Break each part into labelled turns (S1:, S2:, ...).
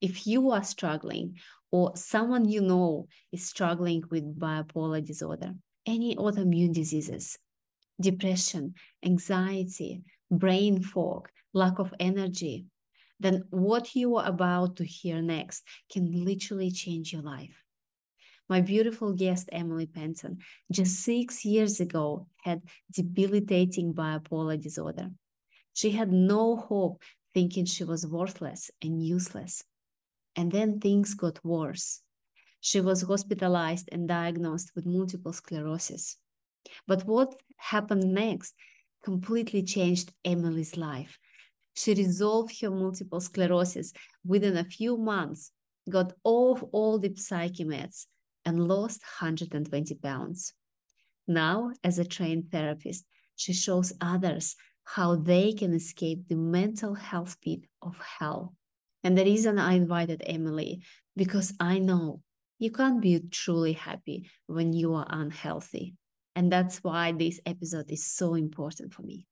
S1: If you are struggling or someone you know is struggling with bipolar disorder, any autoimmune diseases, depression, anxiety, brain fog, lack of energy, then what you are about to hear next can literally change your life. My beautiful guest, Emily Penton, just six years ago had debilitating bipolar disorder. She had no hope, thinking she was worthless and useless. And then things got worse. She was hospitalized and diagnosed with multiple sclerosis. But what happened next completely changed Emily's life. She resolved her multiple sclerosis within a few months, got off all the psyche meds, and lost 120 pounds. Now, as a trained therapist, she shows others how they can escape the mental health pit of hell. And the reason I invited Emily, because I know you can't be truly happy when you are unhealthy. And that's why this episode is so important for me.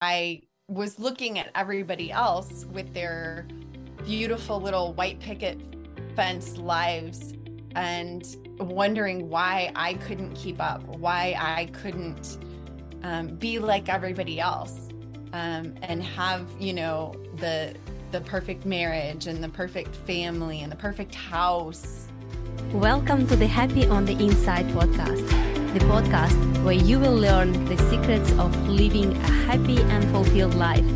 S2: I was looking at everybody else with their beautiful little white picket fence lives and wondering why I couldn't keep up, why I couldn't um, be like everybody else um, and have, you know, the the perfect marriage and the perfect family and the perfect house.
S1: Welcome to the Happy on the Inside podcast, the podcast where you will learn the secrets of living a happy and fulfilled life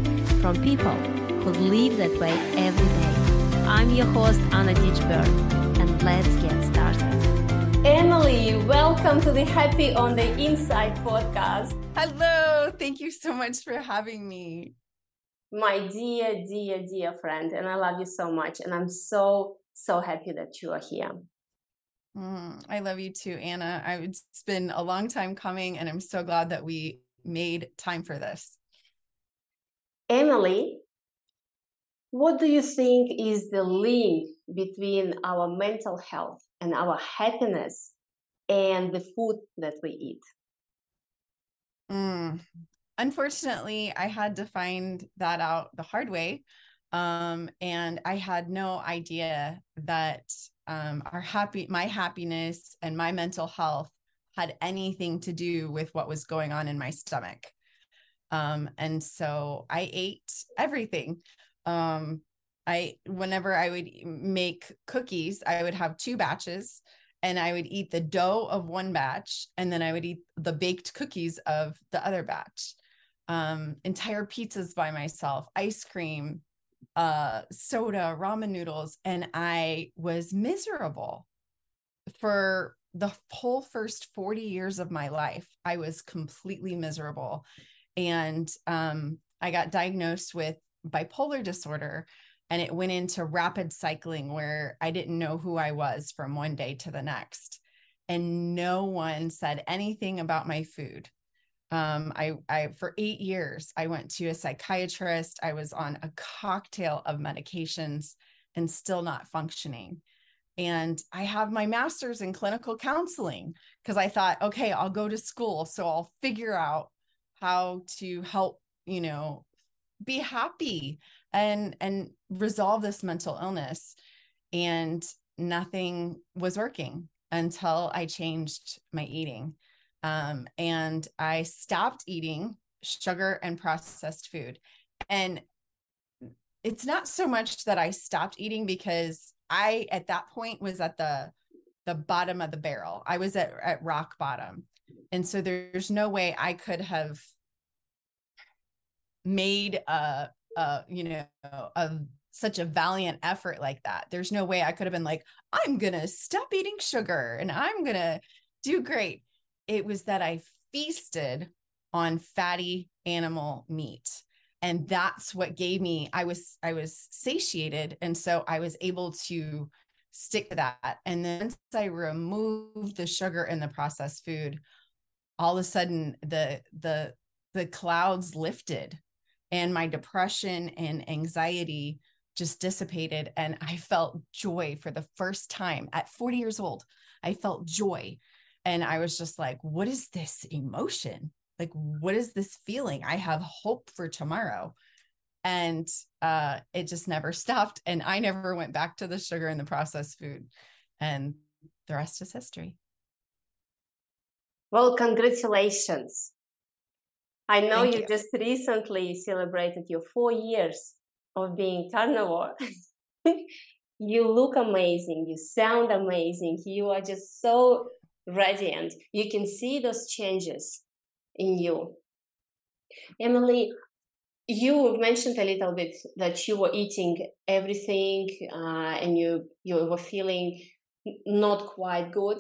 S1: from people who live that way every day. I'm your host, Anna Ditchburn, and let's get started. Emily, welcome to the Happy on the Inside podcast.
S2: Hello, thank you so much for having me
S1: my dear, dear, dear friend, and I love you so much. And I'm so, so happy that you are here.
S2: Mm, I love you too, Anna. I, it's been a long time coming, and I'm so glad that we made time for this.
S1: Emily, what do you think is the link between our mental health and our happiness and the food that we eat?
S2: Mm, unfortunately, I had to find that out the hard way. Um, and I had no idea that um, our happy, my happiness and my mental health had anything to do with what was going on in my stomach. Um, and so I ate everything. Um, I, whenever I would make cookies, I would have two batches and I would eat the dough of one batch and then I would eat the baked cookies of the other batch um, entire pizzas by myself, ice cream, uh, soda, ramen noodles, and I was miserable for the whole first 40 years of my life. I was completely miserable. And um, I got diagnosed with bipolar disorder and it went into rapid cycling where I didn't know who I was from one day to the next. And no one said anything about my food um, I, I for eight years i went to a psychiatrist. I was on a cocktail of medications and still not functioning. And i have my master's in clinical counseling because i thought okay i'll go to school so i'll figure out how to help you know be happy and and resolve this mental illness. And nothing was working until i changed my eating um, and I stopped eating sugar and processed food. And it's not so much that I stopped eating because I at that point was at the the bottom of the barrel. I was at, at rock bottom. And so there's no way I could have made a, a you know a such a valiant effort like that. There's no way I could have been like, I'm gonna stop eating sugar and I'm gonna do great it was that I feasted on fatty animal meat. And that's what gave me i was i was satiated. And so i was able to stick to that. And then once i removed the sugar in the processed food all of a sudden the the the clouds lifted and my depression and anxiety just dissipated. And i felt joy for the first time. At 40 years old i felt joy and I was just like, what is this emotion? Like, what is this feeling? I have hope for tomorrow. and uh, it just never stopped. And I never went back to the sugar and the processed food. And the rest is history.
S3: Well, congratulations. I know you, you, just recently celebrated your four years of being carnivore. you look amazing. You sound amazing. You are just so radiant. You can see those changes in you. Emily, you mentioned a little bit that you were eating everything uh, and you you were feeling not quite good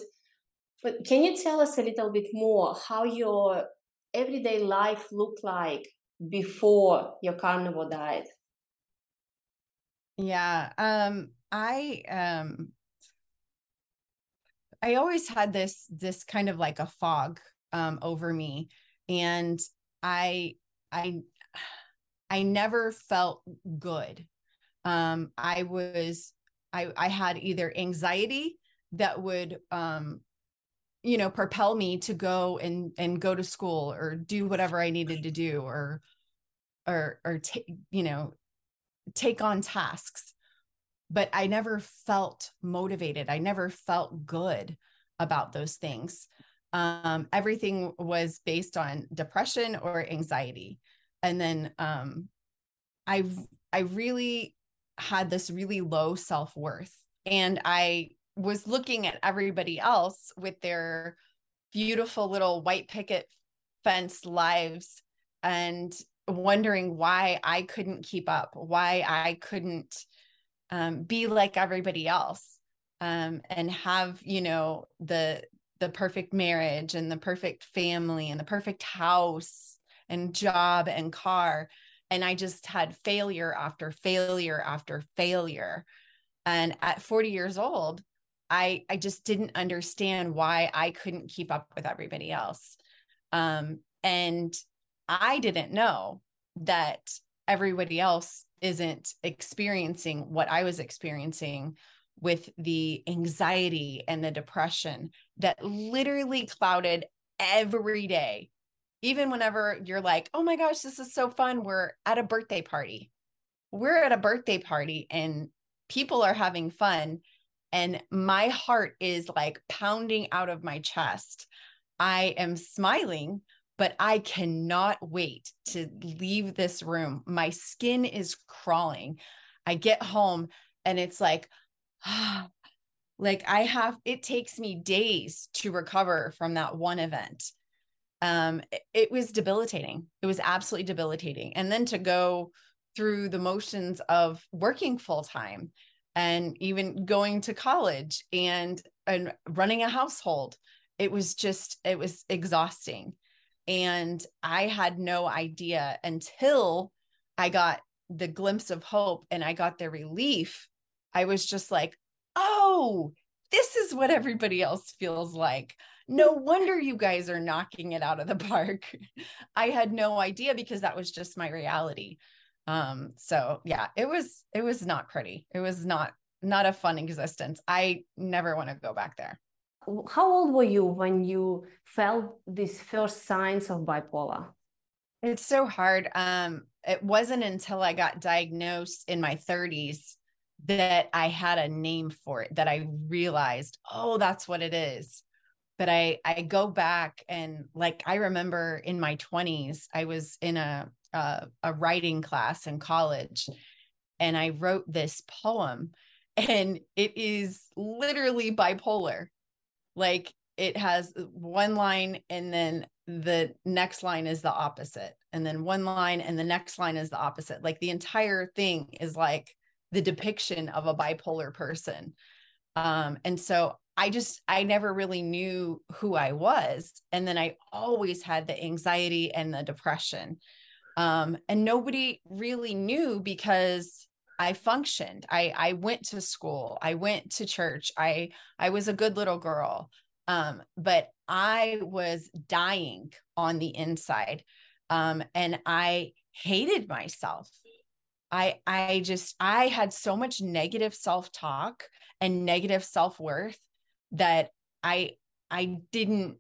S3: but can you tell us a little bit more how your everyday life looked like before your carnivore diet
S2: yeah um i um i always had this this kind of like a fog um over me and i i I never felt good. Um, I was, I, I had either anxiety that would, um, you know, propel me to go and and go to school or do whatever I needed to do, or, or, or take, you know, take on tasks. But I never felt motivated. I never felt good about those things. Um, everything was based on depression or anxiety and then um i i really had this really low self-worth and i was looking at everybody else with their beautiful little white picket fence lives and wondering why i couldn't keep up why i couldn't um, be like everybody else um, and have you know the the perfect marriage and the perfect family and the perfect house and job and car. And i just had failure after failure after failure. And at 40 years old i i just didn't understand why i couldn't keep up with everybody else. Um and i didn't know that everybody else isn't experiencing what i was experiencing with the anxiety and the depression that literally clouded every day even whenever you're like, oh my gosh, this is so fun. We're at a birthday party. We're at a birthday party and people are having fun. And my heart is like pounding out of my chest. I am smiling, but I cannot wait to leave this room. My skin is crawling. I get home and it's like, like I have, it takes me days to recover from that one event um, it, it was debilitating. It was absolutely debilitating. And then to go through the motions of working full time and even going to college and and running a household it was just it was exhausting and i had no idea until i got the glimpse of hope and i got the relief i was just like oh this is what everybody else feels like no wonder you guys are knocking it out of the park. I had no idea because that was just my reality. Um, so yeah, it was it was not pretty. It was not not a fun existence. I never want to go back there.
S3: How old were you when you felt these first signs of bipolar?
S2: It's so hard. Um, it wasn't until I got diagnosed in my 30s that I had a name for it, that I realized, oh, that's what it is but I I go back and like I remember in my 20s I was in a a, a writing class in college and I wrote this poem and it is literally bipolar like it has one line and then the next line is the opposite and then one line and the next line is the opposite like the entire thing is like the depiction of a bipolar person um and so I just, I never really knew who I was. And then I always had the anxiety and the depression. Um, and nobody really knew because I functioned. I, I went to school. I went to church. I, I was a good little girl. Um, but I was dying on the inside. Um, and I hated myself. I, I just, I had so much negative self-talk and negative self-worth that I I didn't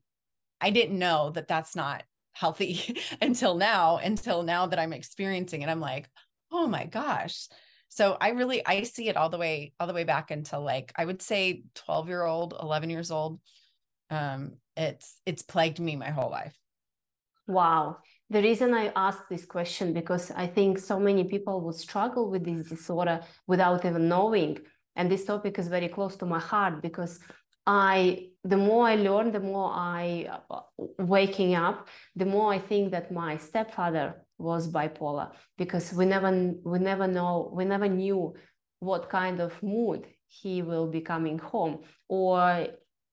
S2: I didn't know that that's not healthy until now until now that I'm experiencing it I'm like oh my gosh. So I really I see it all the way all the way back until like I would say 12 year old, 11 years old. Um it's it's plagued me my whole life.
S1: Wow. The reason I asked this question because I think so many people would struggle with this disorder without even knowing. And this topic is very close to my heart because I, the more I learn, the more I uh, waking up, the more I think that my stepfather was bipolar because we never, we never know, we never knew what kind of mood he will be coming home or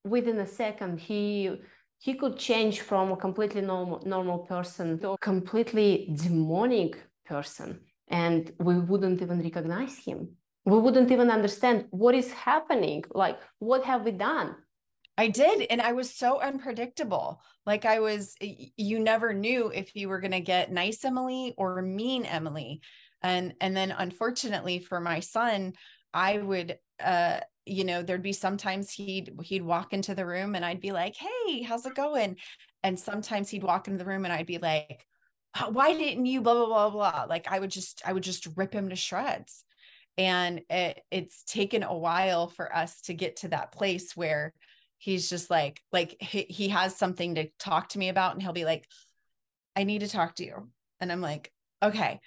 S1: within a second he he could change from a completely normal, normal person to a completely demonic person and we wouldn't even recognize him. We wouldn't even understand what is happening like what have we done
S2: I did. And I was so unpredictable. Like I was, you never knew if you were going to get nice Emily or mean Emily. And, and then unfortunately for my son, I would, uh, you know, there'd be sometimes he'd he'd walk into the room and I'd be like, "Hey, how's it going?" And sometimes he'd walk into the room and I'd be like, "Why didn't you blah blah blah blah?" Like I would just I would just rip him to shreds. And it, it's taken a while for us to get to that place where he's just like like he, he has something to talk to me about and he'll be like, "I need to talk to you." And I'm like, "Okay."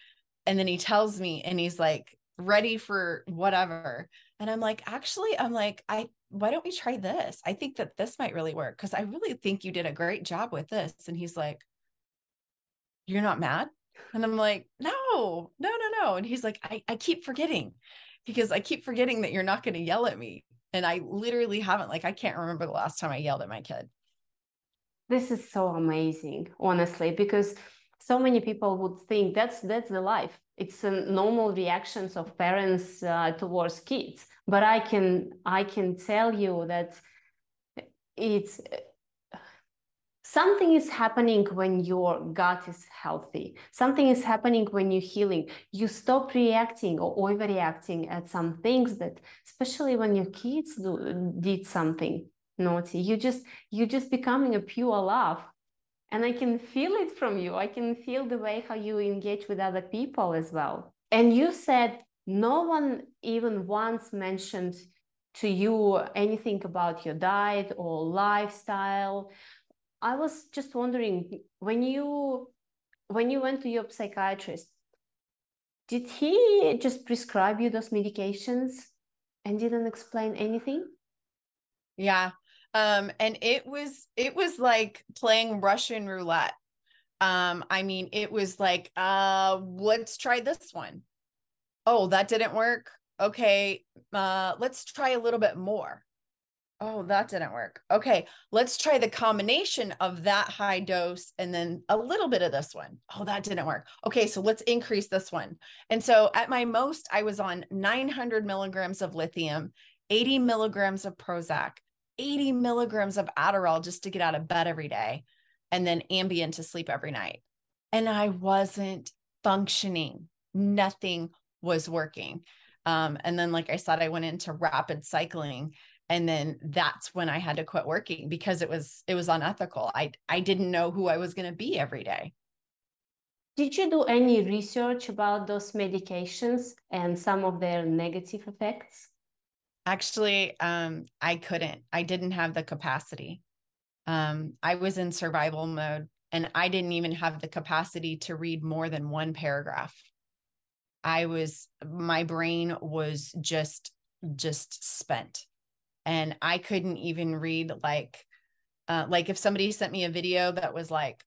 S2: And then he tells me and he's like ready for whatever and I'm like, actually, I'm like, I why don't we try this? I think that this might really work because I really think you did a great job with this. And he's like, You're not mad? And I'm like, No, no, no, no. And he's like, I, I keep forgetting because I keep forgetting that you're not going to yell at me. And I literally haven't, like, I can't remember the last time I yelled at my kid.
S1: This is so amazing, honestly, because so many people would think that's that's the life it's a normal reactions of parents uh, towards kids but i can i can tell you that it's something is happening when your gut is healthy. Something is happening when you're healing. You stop reacting or overreacting at some things that especially when your kids do, did something naughty. You just you're just becoming a pure love. And i can feel it from you. I can feel the way how you engage with other people as well. And you said no one even once mentioned to you anything about your diet or lifestyle i was just wondering when you when you went to your psychiatrist did he just prescribe you those medications and didn't explain anything?
S2: Yeah um and it was it was like playing russian roulette. Um i mean it was like uh let's try this one. Oh that didn't work? Okay uh let's try a little bit more oh that didn't work okay let's try the combination of that high dose and then a little bit of this one. Oh, that didn't work okay so let's increase this one and so at my most i was on 900 milligrams of lithium 80 milligrams of prozac 80 milligrams of Adderall just to get out of bed every day and then Ambien to sleep every night. And I wasn't functioning. Nothing was working. Um, and then, like I said, I went into rapid cycling and then that's when I had to quit working because it was it was unethical. I I didn't know who I was going to be every day.
S1: Did you do any research about those medications and some of their negative effects?
S2: Actually, um, I couldn't. I didn't have the capacity. Um, I was in survival mode and I didn't even have the capacity to read more than one paragraph. I was, my brain was just, just spent. And I couldn't even read like, uh, like if somebody sent me a video that was like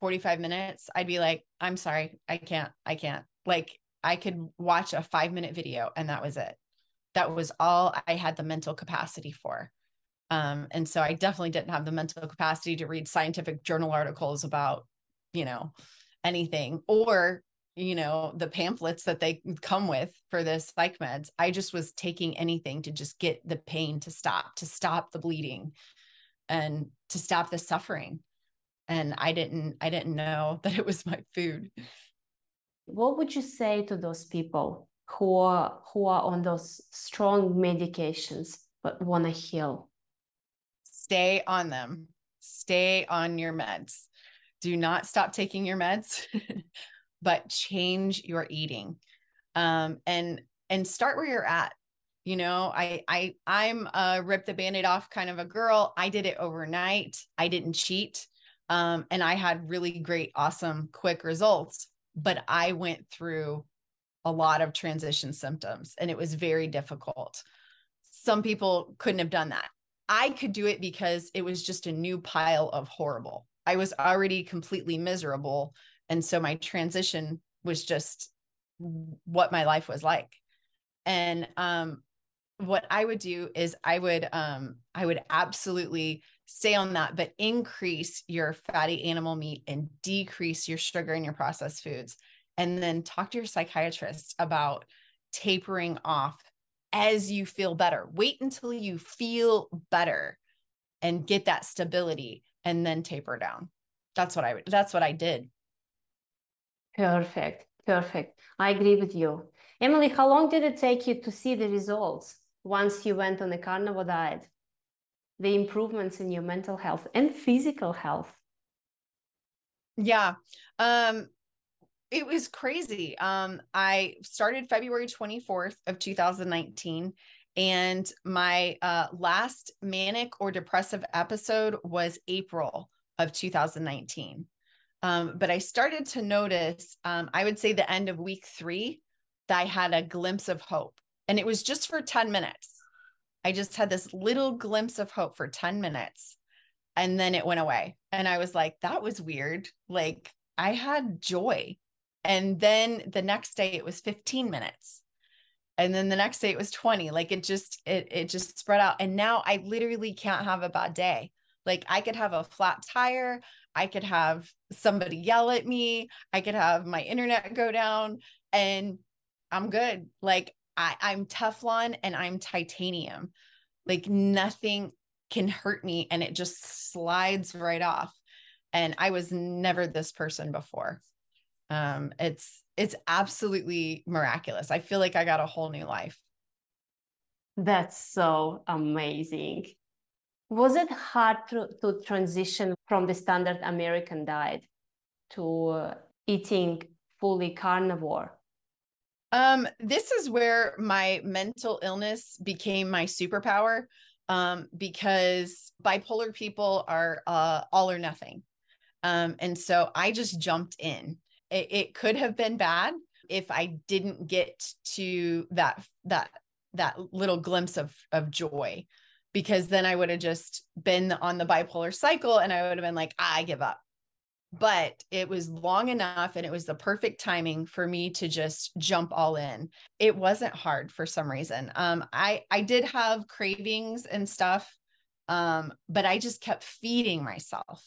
S2: 45 minutes, I'd be like, I'm sorry, I can't, I can't. Like I could watch a five minute video and that was it that was all I had the mental capacity for. Um, and so I definitely didn't have the mental capacity to read scientific journal articles about, you know, anything or, you know, the pamphlets that they come with for this psych meds. I just was taking anything to just get the pain to stop, to stop the bleeding and to stop the suffering. And I didn't, I didn't know that it was my food.
S1: What would you say to those people who are who are on those strong medications but want to heal
S2: stay on them stay on your meds do not stop taking your meds but change your eating. Um, and and start where you're at. You know i i i'm a rip the band-aid off kind of a girl. I did it overnight. I didn't cheat. Um, and i had really great awesome quick results but i went through a lot of transition symptoms and it was very difficult. Some people couldn't have done that. I could do it because it was just a new pile of horrible. I was already completely miserable and so my transition was just what my life was like and um what I would do is I would um I would absolutely stay on that but increase your fatty animal meat and decrease your sugar in your processed foods and then talk to your psychiatrist about tapering off as you feel better. Wait until you feel better and get that stability and then taper down. That's what I that's what I did.
S3: Perfect. Perfect. I agree with you. Emily, how long did it take you to see the results? once you went on a carnivore diet, the improvements in your mental health and physical health?
S2: Yeah. Um, it was crazy. Um, I started February 24th of 2019 and my uh, last manic or depressive episode was April of 2019. Um, but I started to notice, um, I would say the end of week three, that I had a glimpse of hope. And it was just for 10 minutes. I just had this little glimpse of hope for 10 minutes. And then it went away. And I was like, that was weird. Like I had joy. And then the next day it was 15 minutes. And then the next day it was 20. Like it just, it, it just spread out. And now I literally can't have a bad day. Like I could have a flat tire. I could have somebody yell at me. I could have my internet go down and I'm good. Like I, I'm Teflon and I'm titanium. Like nothing can hurt me and it just slides right off. And I was never this person before. Um, it's it's absolutely miraculous. I feel like I got a whole new life.
S3: That's so amazing. Was it hard to, to transition from the standard American diet to uh, eating fully carnivore?
S2: Um, this is where my mental illness became my superpower. Um, because bipolar people are uh, all or nothing. Um, and so I just jumped in. It, it could have been bad if I didn't get to that that that little glimpse of of joy because then I would have just been on the bipolar cycle and I would have been like, I give up. But it was long enough and it was the perfect timing for me to just jump all in. It wasn't hard for some reason. Um i i did have cravings and stuff um but i just kept feeding myself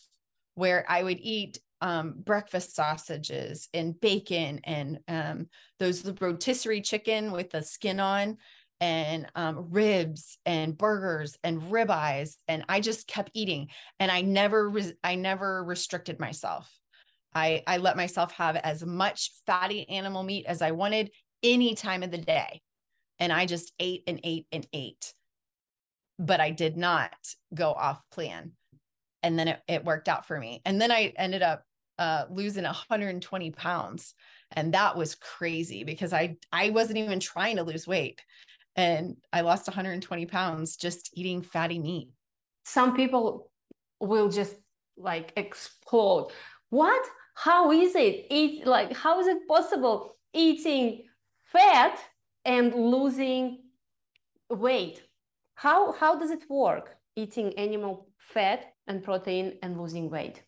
S2: where i would eat um breakfast sausages and bacon and um those rotisserie chicken with the skin on and um, ribs and burgers and ribeyes and i just kept eating and i never res- i never restricted myself. I i let myself have as much fatty animal meat as i wanted any time of the day and i just ate and ate and ate. But i did not go off plan and then it, it worked out for me. And then i ended up uh, losing 120 pounds and that was crazy because i i wasn't even trying to lose weight and I lost 120 pounds just eating fatty meat.
S3: Some people will just like explode. What? How is it? Eat like how is it possible eating fat and losing weight? How how does it work? Eating animal fat and protein and losing weight?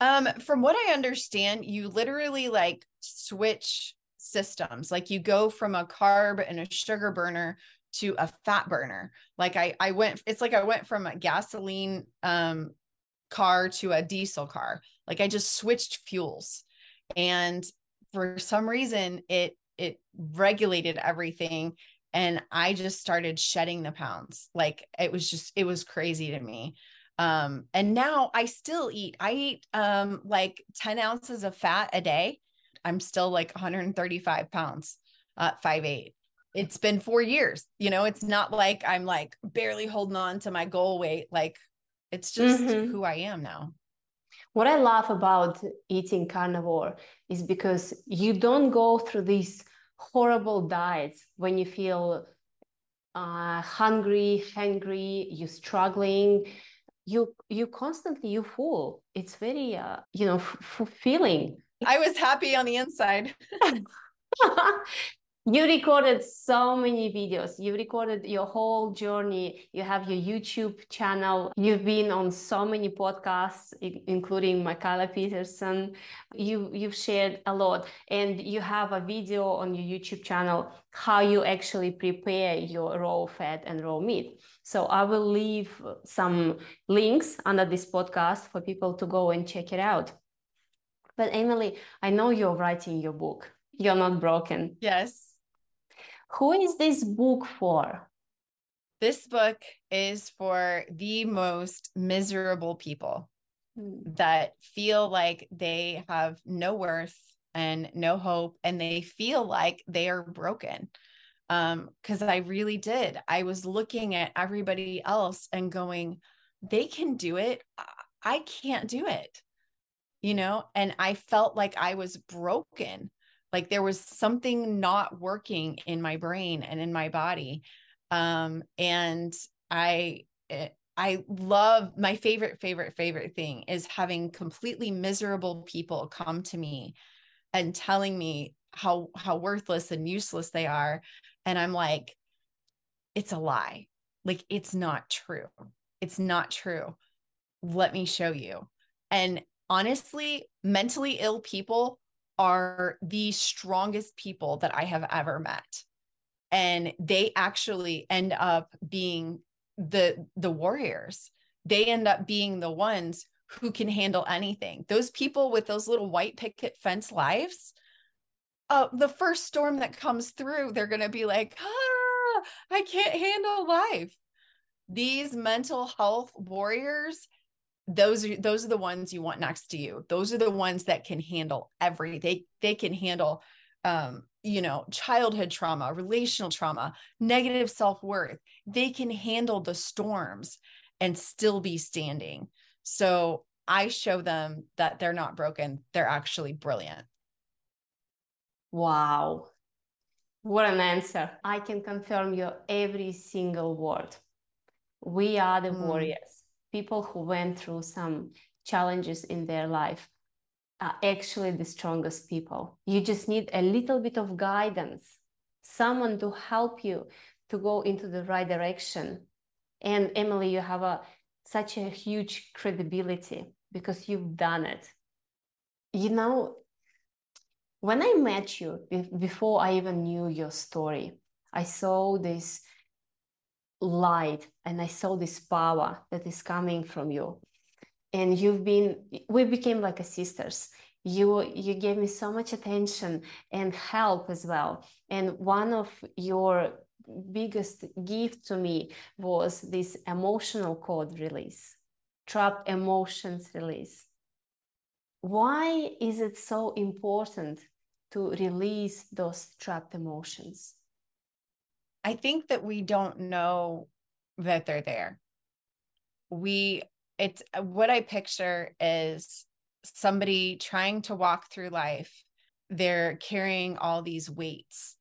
S2: Um, from what I understand, you literally like switch systems. Like you go from a carb and a sugar burner to a fat burner. Like I I went it's like I went from a gasoline um car to a diesel car. Like I just switched fuels. And for some reason it it regulated everything and I just started shedding the pounds. Like it was just it was crazy to me. Um and now I still eat. I eat um like 10 ounces of fat a day I'm still like 135 pounds, uh, five eight. It's been four years. You know, it's not like I'm like barely holding on to my goal weight. Like it's just mm-hmm. who I am now.
S3: What I love about eating carnivore is because you don't go through these
S1: horrible diets when you feel uh, hungry, hungry, you're struggling, you you constantly you full. It's very uh, you know f- fulfilling.
S2: I was happy on the inside.
S1: you recorded so many videos. You recorded your whole journey. You have your youtube channel. You've been on so many podcasts including Mikhaila peterson. You you've shared a lot. And you have a video on your youtube channel how you actually prepare your raw fat and raw meat. So i will leave some links under this podcast for people to go and check it out but emily i know you're writing your book you're not broken
S2: yes
S1: who is this book for?
S2: This book is for the most miserable people mm. that feel like they have no worth and no hope and they feel like they are broken. Um, because I really did. I was looking at everybody else and going, they can do it. I can't do it. You know, and I felt like I was broken. Like there was something not working in my brain and in my body. Um and i eh, i love my favorite favorite favorite thing is having completely miserable people come to me and telling me how how worthless and useless they are. And i'm like it's a lie. Like it's not true. It's not true. Let me show you. And honestly mentally ill people are the strongest people that I have ever met. And they actually end up being the the warriors. They end up being the ones who can handle anything. Those people with those little white picket fence lives, uh, the first storm that comes through, they're going to be like, ah, I can't handle life. These mental health warriors those are those are the ones you want next to you. Those are the ones that can handle every they they can handle um you know childhood trauma relational trauma negative self-worth. They can handle the storms and still be standing. So i show them that they're not broken they're actually brilliant.
S1: Wow. What an answer. I can confirm your every single word. We are the mm. warriors people who went through some challenges in their life are actually the strongest people. You just need a little bit of guidance, someone to help you to go into the right direction. And Emily, you have a such a huge credibility because you've done it. You know, when I met you, before I even knew your story, I saw this light and I saw this power that is coming from you. And you've been, we became like a sisters. You you gave me so much attention and help as well. And one of your biggest gift to me was this emotional code release, trapped emotions release. Why is it so important to release those trapped emotions?
S2: I think that we don't know that they're there. We, it's what I picture is somebody trying to walk through life. They're carrying all these weights,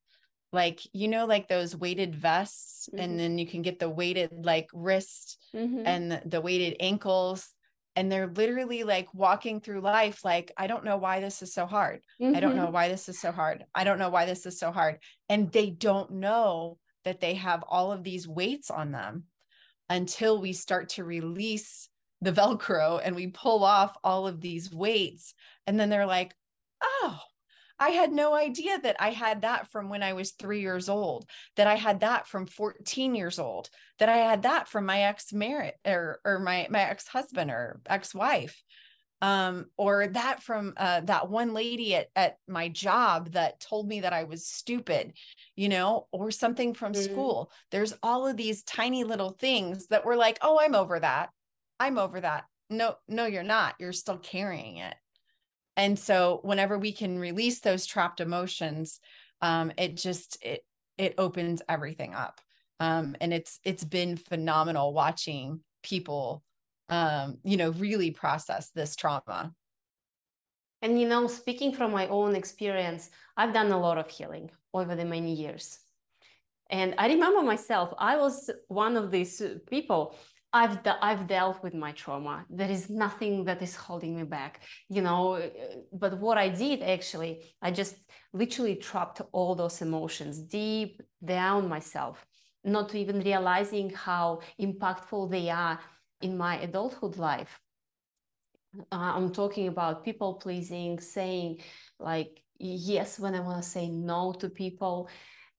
S2: like, you know, like those weighted vests, mm-hmm. and then you can get the weighted like wrist mm-hmm. and the, the weighted ankles and they're literally like walking through life like i don't know why this is so hard mm-hmm. i don't know mm-hmm. why this is so hard i don't know why this is so hard and they don't know that they have all of these weights on them until we start to release the Velcro and we pull off all of these weights. And then they're like, oh, I had no idea that I had that from when I was three years old, that I had that from 14 years old, that I had that from my ex marriage or, or my, my ex husband or ex wife um, or that from uh, that one lady at, at my job that told me that I was stupid, you know, or something from mm-hmm. school. There's all of these tiny little things that we're like, oh, I'm over that. I'm over that. No, no, you're not. You're still carrying it. And so whenever we can release those trapped emotions, um, it just it it opens everything up. Um, and it's it's been phenomenal watching people um, you know, really process this trauma.
S1: And, you know, speaking from my own experience, I've done a lot of healing. over the many years. And I remember myself, I was one of these people. I've, de- I've dealt with my trauma. There is nothing that is holding me back, you know. But what I did actually, I just literally trapped all those emotions deep down myself, not even realizing how impactful they are in my adulthood life. Uh, I'm talking about people pleasing, saying like yes when I want to say no to people,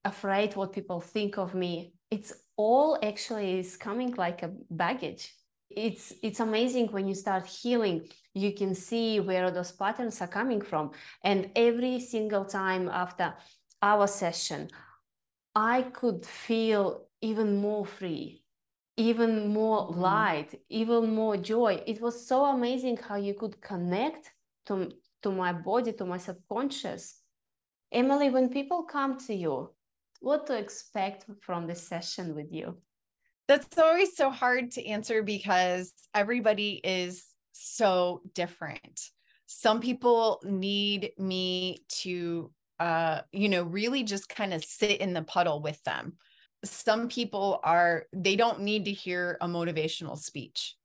S1: afraid what people think of me. It's all actually is coming like a baggage. It's it's amazing when you start healing, you can see where those patterns are coming from. And every single time after our session, I could feel even more free, even more mm-hmm. light, even more joy. It was so amazing how you could connect to, to my body, to my subconscious. Emily, when people come to you, what to expect from the session with you?
S2: That's always so hard to answer because everybody is so different. Some people need me to uh you know really just kind of sit in the puddle with them. Some people are they don't need to hear a motivational speech.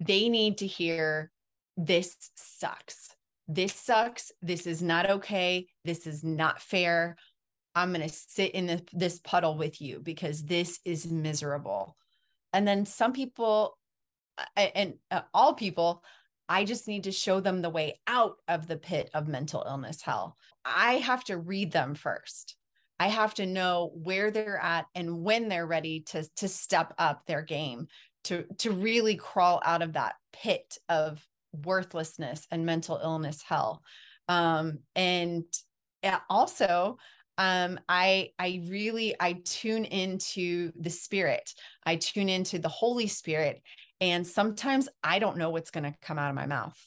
S2: They need to hear this sucks. This sucks. This is not okay. This is not fair. I'm going to sit in this, this puddle with you because this is miserable. And then some people, and uh, all people, I just need to show them the way out of the pit of mental illness hell. I have to read them first. I have to know where they're at and when they're ready to to step up their game to to really crawl out of that pit of worthlessness and mental illness hell. Um, and also um i i really i tune into the spirit i tune into the holy spirit and sometimes i don't know what's going to come out of my mouth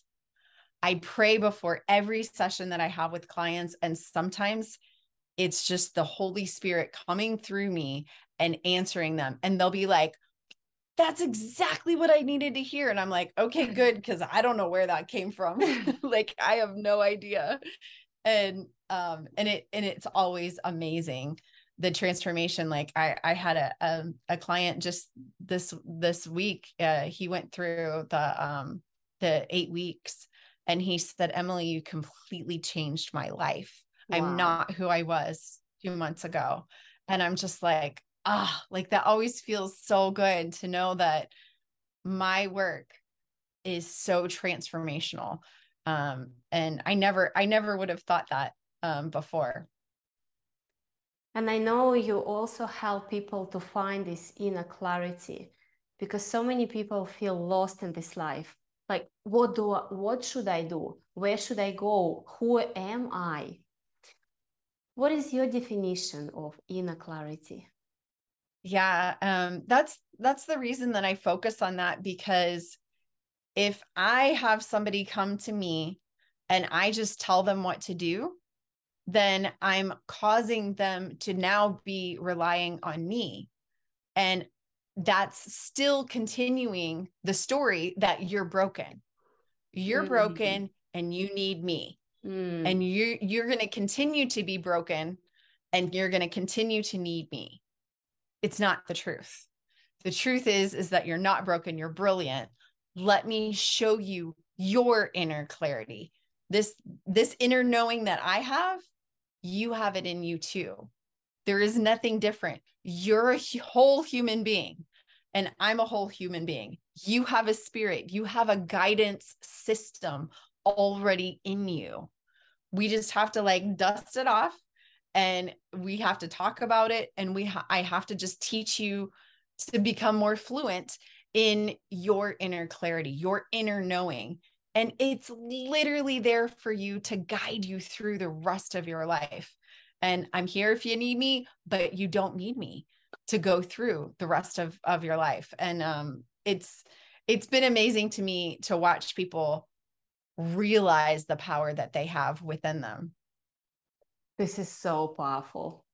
S2: i pray before every session that i have with clients and sometimes it's just the holy spirit coming through me and answering them and they'll be like that's exactly what I needed to hear. And I'm like, okay, good. Cause I don't know where that came from. like, I have no idea. And um and it and it's always amazing the transformation like i i had a a, a client just this this week uh, he went through the um the 8 weeks and he said emily you completely changed my life wow. i'm not who i was a few months ago and i'm just like ah like that always feels so good to know that my work is so transformational um and i never i never would have thought that um, before.
S1: And I know you also help people to find this inner clarity because so many people feel lost in this life. Like, what do I, what should I do? Where should I go? Who am I? What is your definition of inner clarity?
S2: Yeah, um, that's that's the reason that I focus on that because if I have somebody come to me and I just tell them what to do, then I'm causing them to now be relying on me. And that's still continuing the story that you're broken. You're mm-hmm. broken and you need me. Mm. And you you're going to continue to be broken and you're going to continue to need me. It's not the truth. The truth is is that you're not broken, you're brilliant. Let me show you your inner clarity. This this inner knowing that I have you have it in you too. There is nothing different. You're a whole human being, and I'm a whole human being. You have a spirit, you have a guidance system already in you. We just have to like dust it off and we have to talk about it and we ha- I have to just teach you to become more fluent in your inner clarity, your inner knowing and it's literally there for you to guide you through the rest of your life. And I'm here if you need me, but you don't need me to go through the rest of, of your life. And um, it's it's been amazing to me to watch people realize the power that they have within them.
S1: This is so powerful.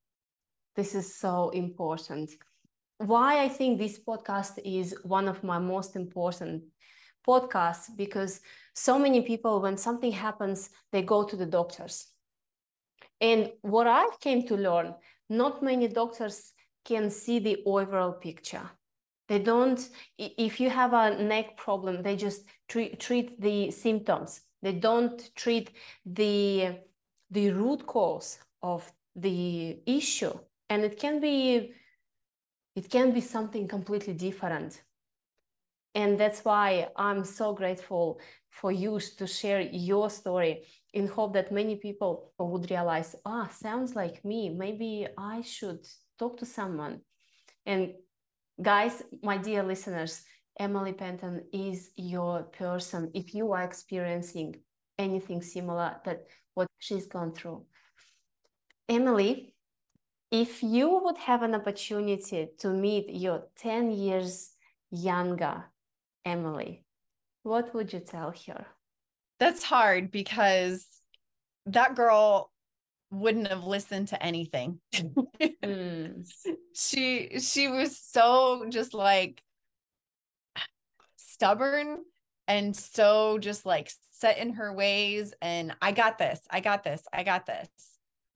S1: This is so important. Why I think this podcast is one of my most important podcasts because so many people when something happens they go to the doctors And what I came to learn, not many doctors can see the overall picture. They don't, if you have a neck problem, they just treat, treat the symptoms. They don't treat the, the root cause of the issue. And it can be, it can be something completely different. And that's why I'm so grateful for you to share your story in hope that many people would realize, ah, sounds like me. Maybe I should talk to someone. And guys, my dear listeners, Emily Penton is your person if you are experiencing anything similar that what she's gone through. Emily, if you would have an opportunity to meet your 10 years younger Emily, what would you tell her?
S2: That's hard because that girl wouldn't have listened to anything. mm. She she was so just like stubborn and so just like set in her ways and I got this. I got this. I got this.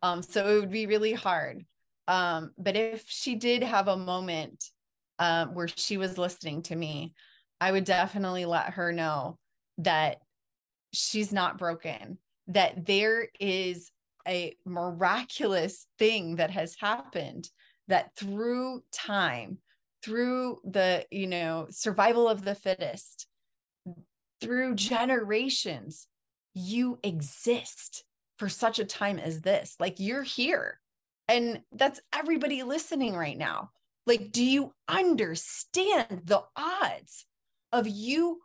S2: Um so it would be really hard. Um but if she did have a moment um where she was listening to me, I would definitely let her know that she's not broken, that there is a miraculous thing that has happened that through time through the you know survival of the fittest through generations you exist for such a time as this. Like you're here and that's everybody listening right now. Like do you understand the odds of you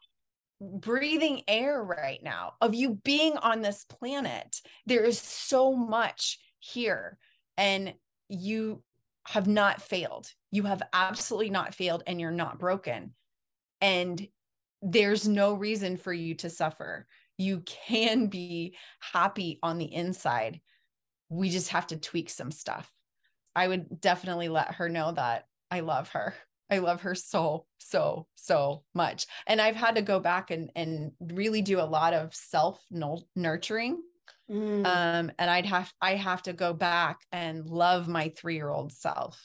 S2: breathing air right now, of you being on this planet. There is so much here, and you have not failed. You have absolutely not failed, and you're not broken. And there's no reason for you to suffer. You can be happy on the inside. We just have to tweak some stuff. I would definitely let her know that I love her. I love her so, so, so much. And I've had to go back and and really do a lot of self nurturing. Mm. Um, and I'd have I have to go back and love my three year old self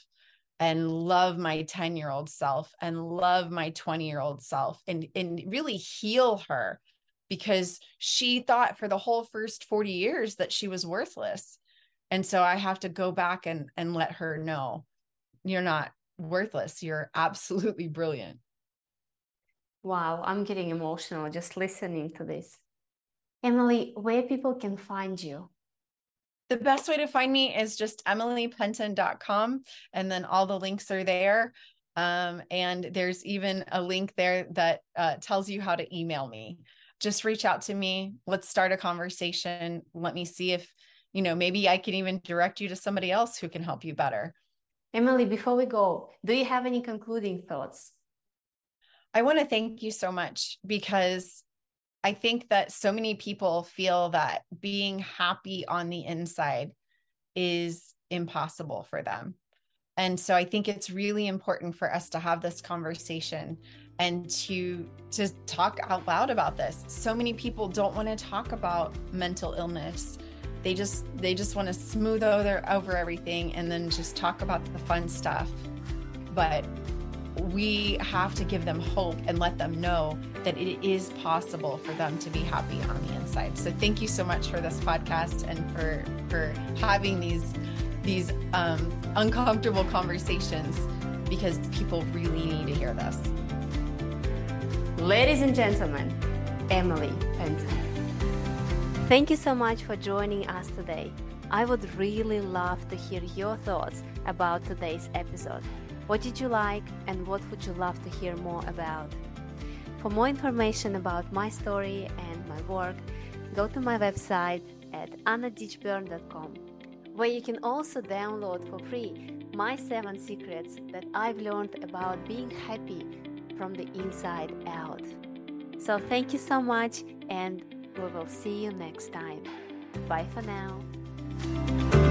S2: and love my 10 year old self and love my 20 year old self and and really heal her because she thought for the whole first 40 years that she was worthless and so i have to go back and and let her know you're not worthless. You're absolutely brilliant.
S1: Wow, I'm getting emotional just listening to this. Emily, where people can find you?
S2: The best way to find me is just emilypenton.com, and then all the links are there. Um, and there's even a link there that uh, tells you how to email me. Just reach out to me. Let's start a conversation. Let me see if, you know, maybe I can even direct you to somebody else who can help you better.
S1: Emily, before we go, do you have any concluding thoughts?
S2: I want to thank you so much because I think that so many people feel that being happy on the inside is impossible for them. And so I think it's really important for us to have this conversation and to to talk out loud about this. So many people don't want to talk about mental illness they just they just want to smooth over over everything and then just talk about the fun stuff. But we have to give them hope and let them know that it is possible for them to be happy on the inside. So thank you so much for this podcast and for for having these these um, uncomfortable conversations because people really need to hear this.
S1: Ladies and gentlemen emily penton Thank you so much for joining us today. I would really love to hear your thoughts about today's episode. What did you like and what would you love to hear more about? For more information about my story and my work, go to my website at annaditchburn.com, where you can also download for free my seven secrets that I've learned about being happy from the inside out. So, thank you so much and we will see you next time. Bye for now.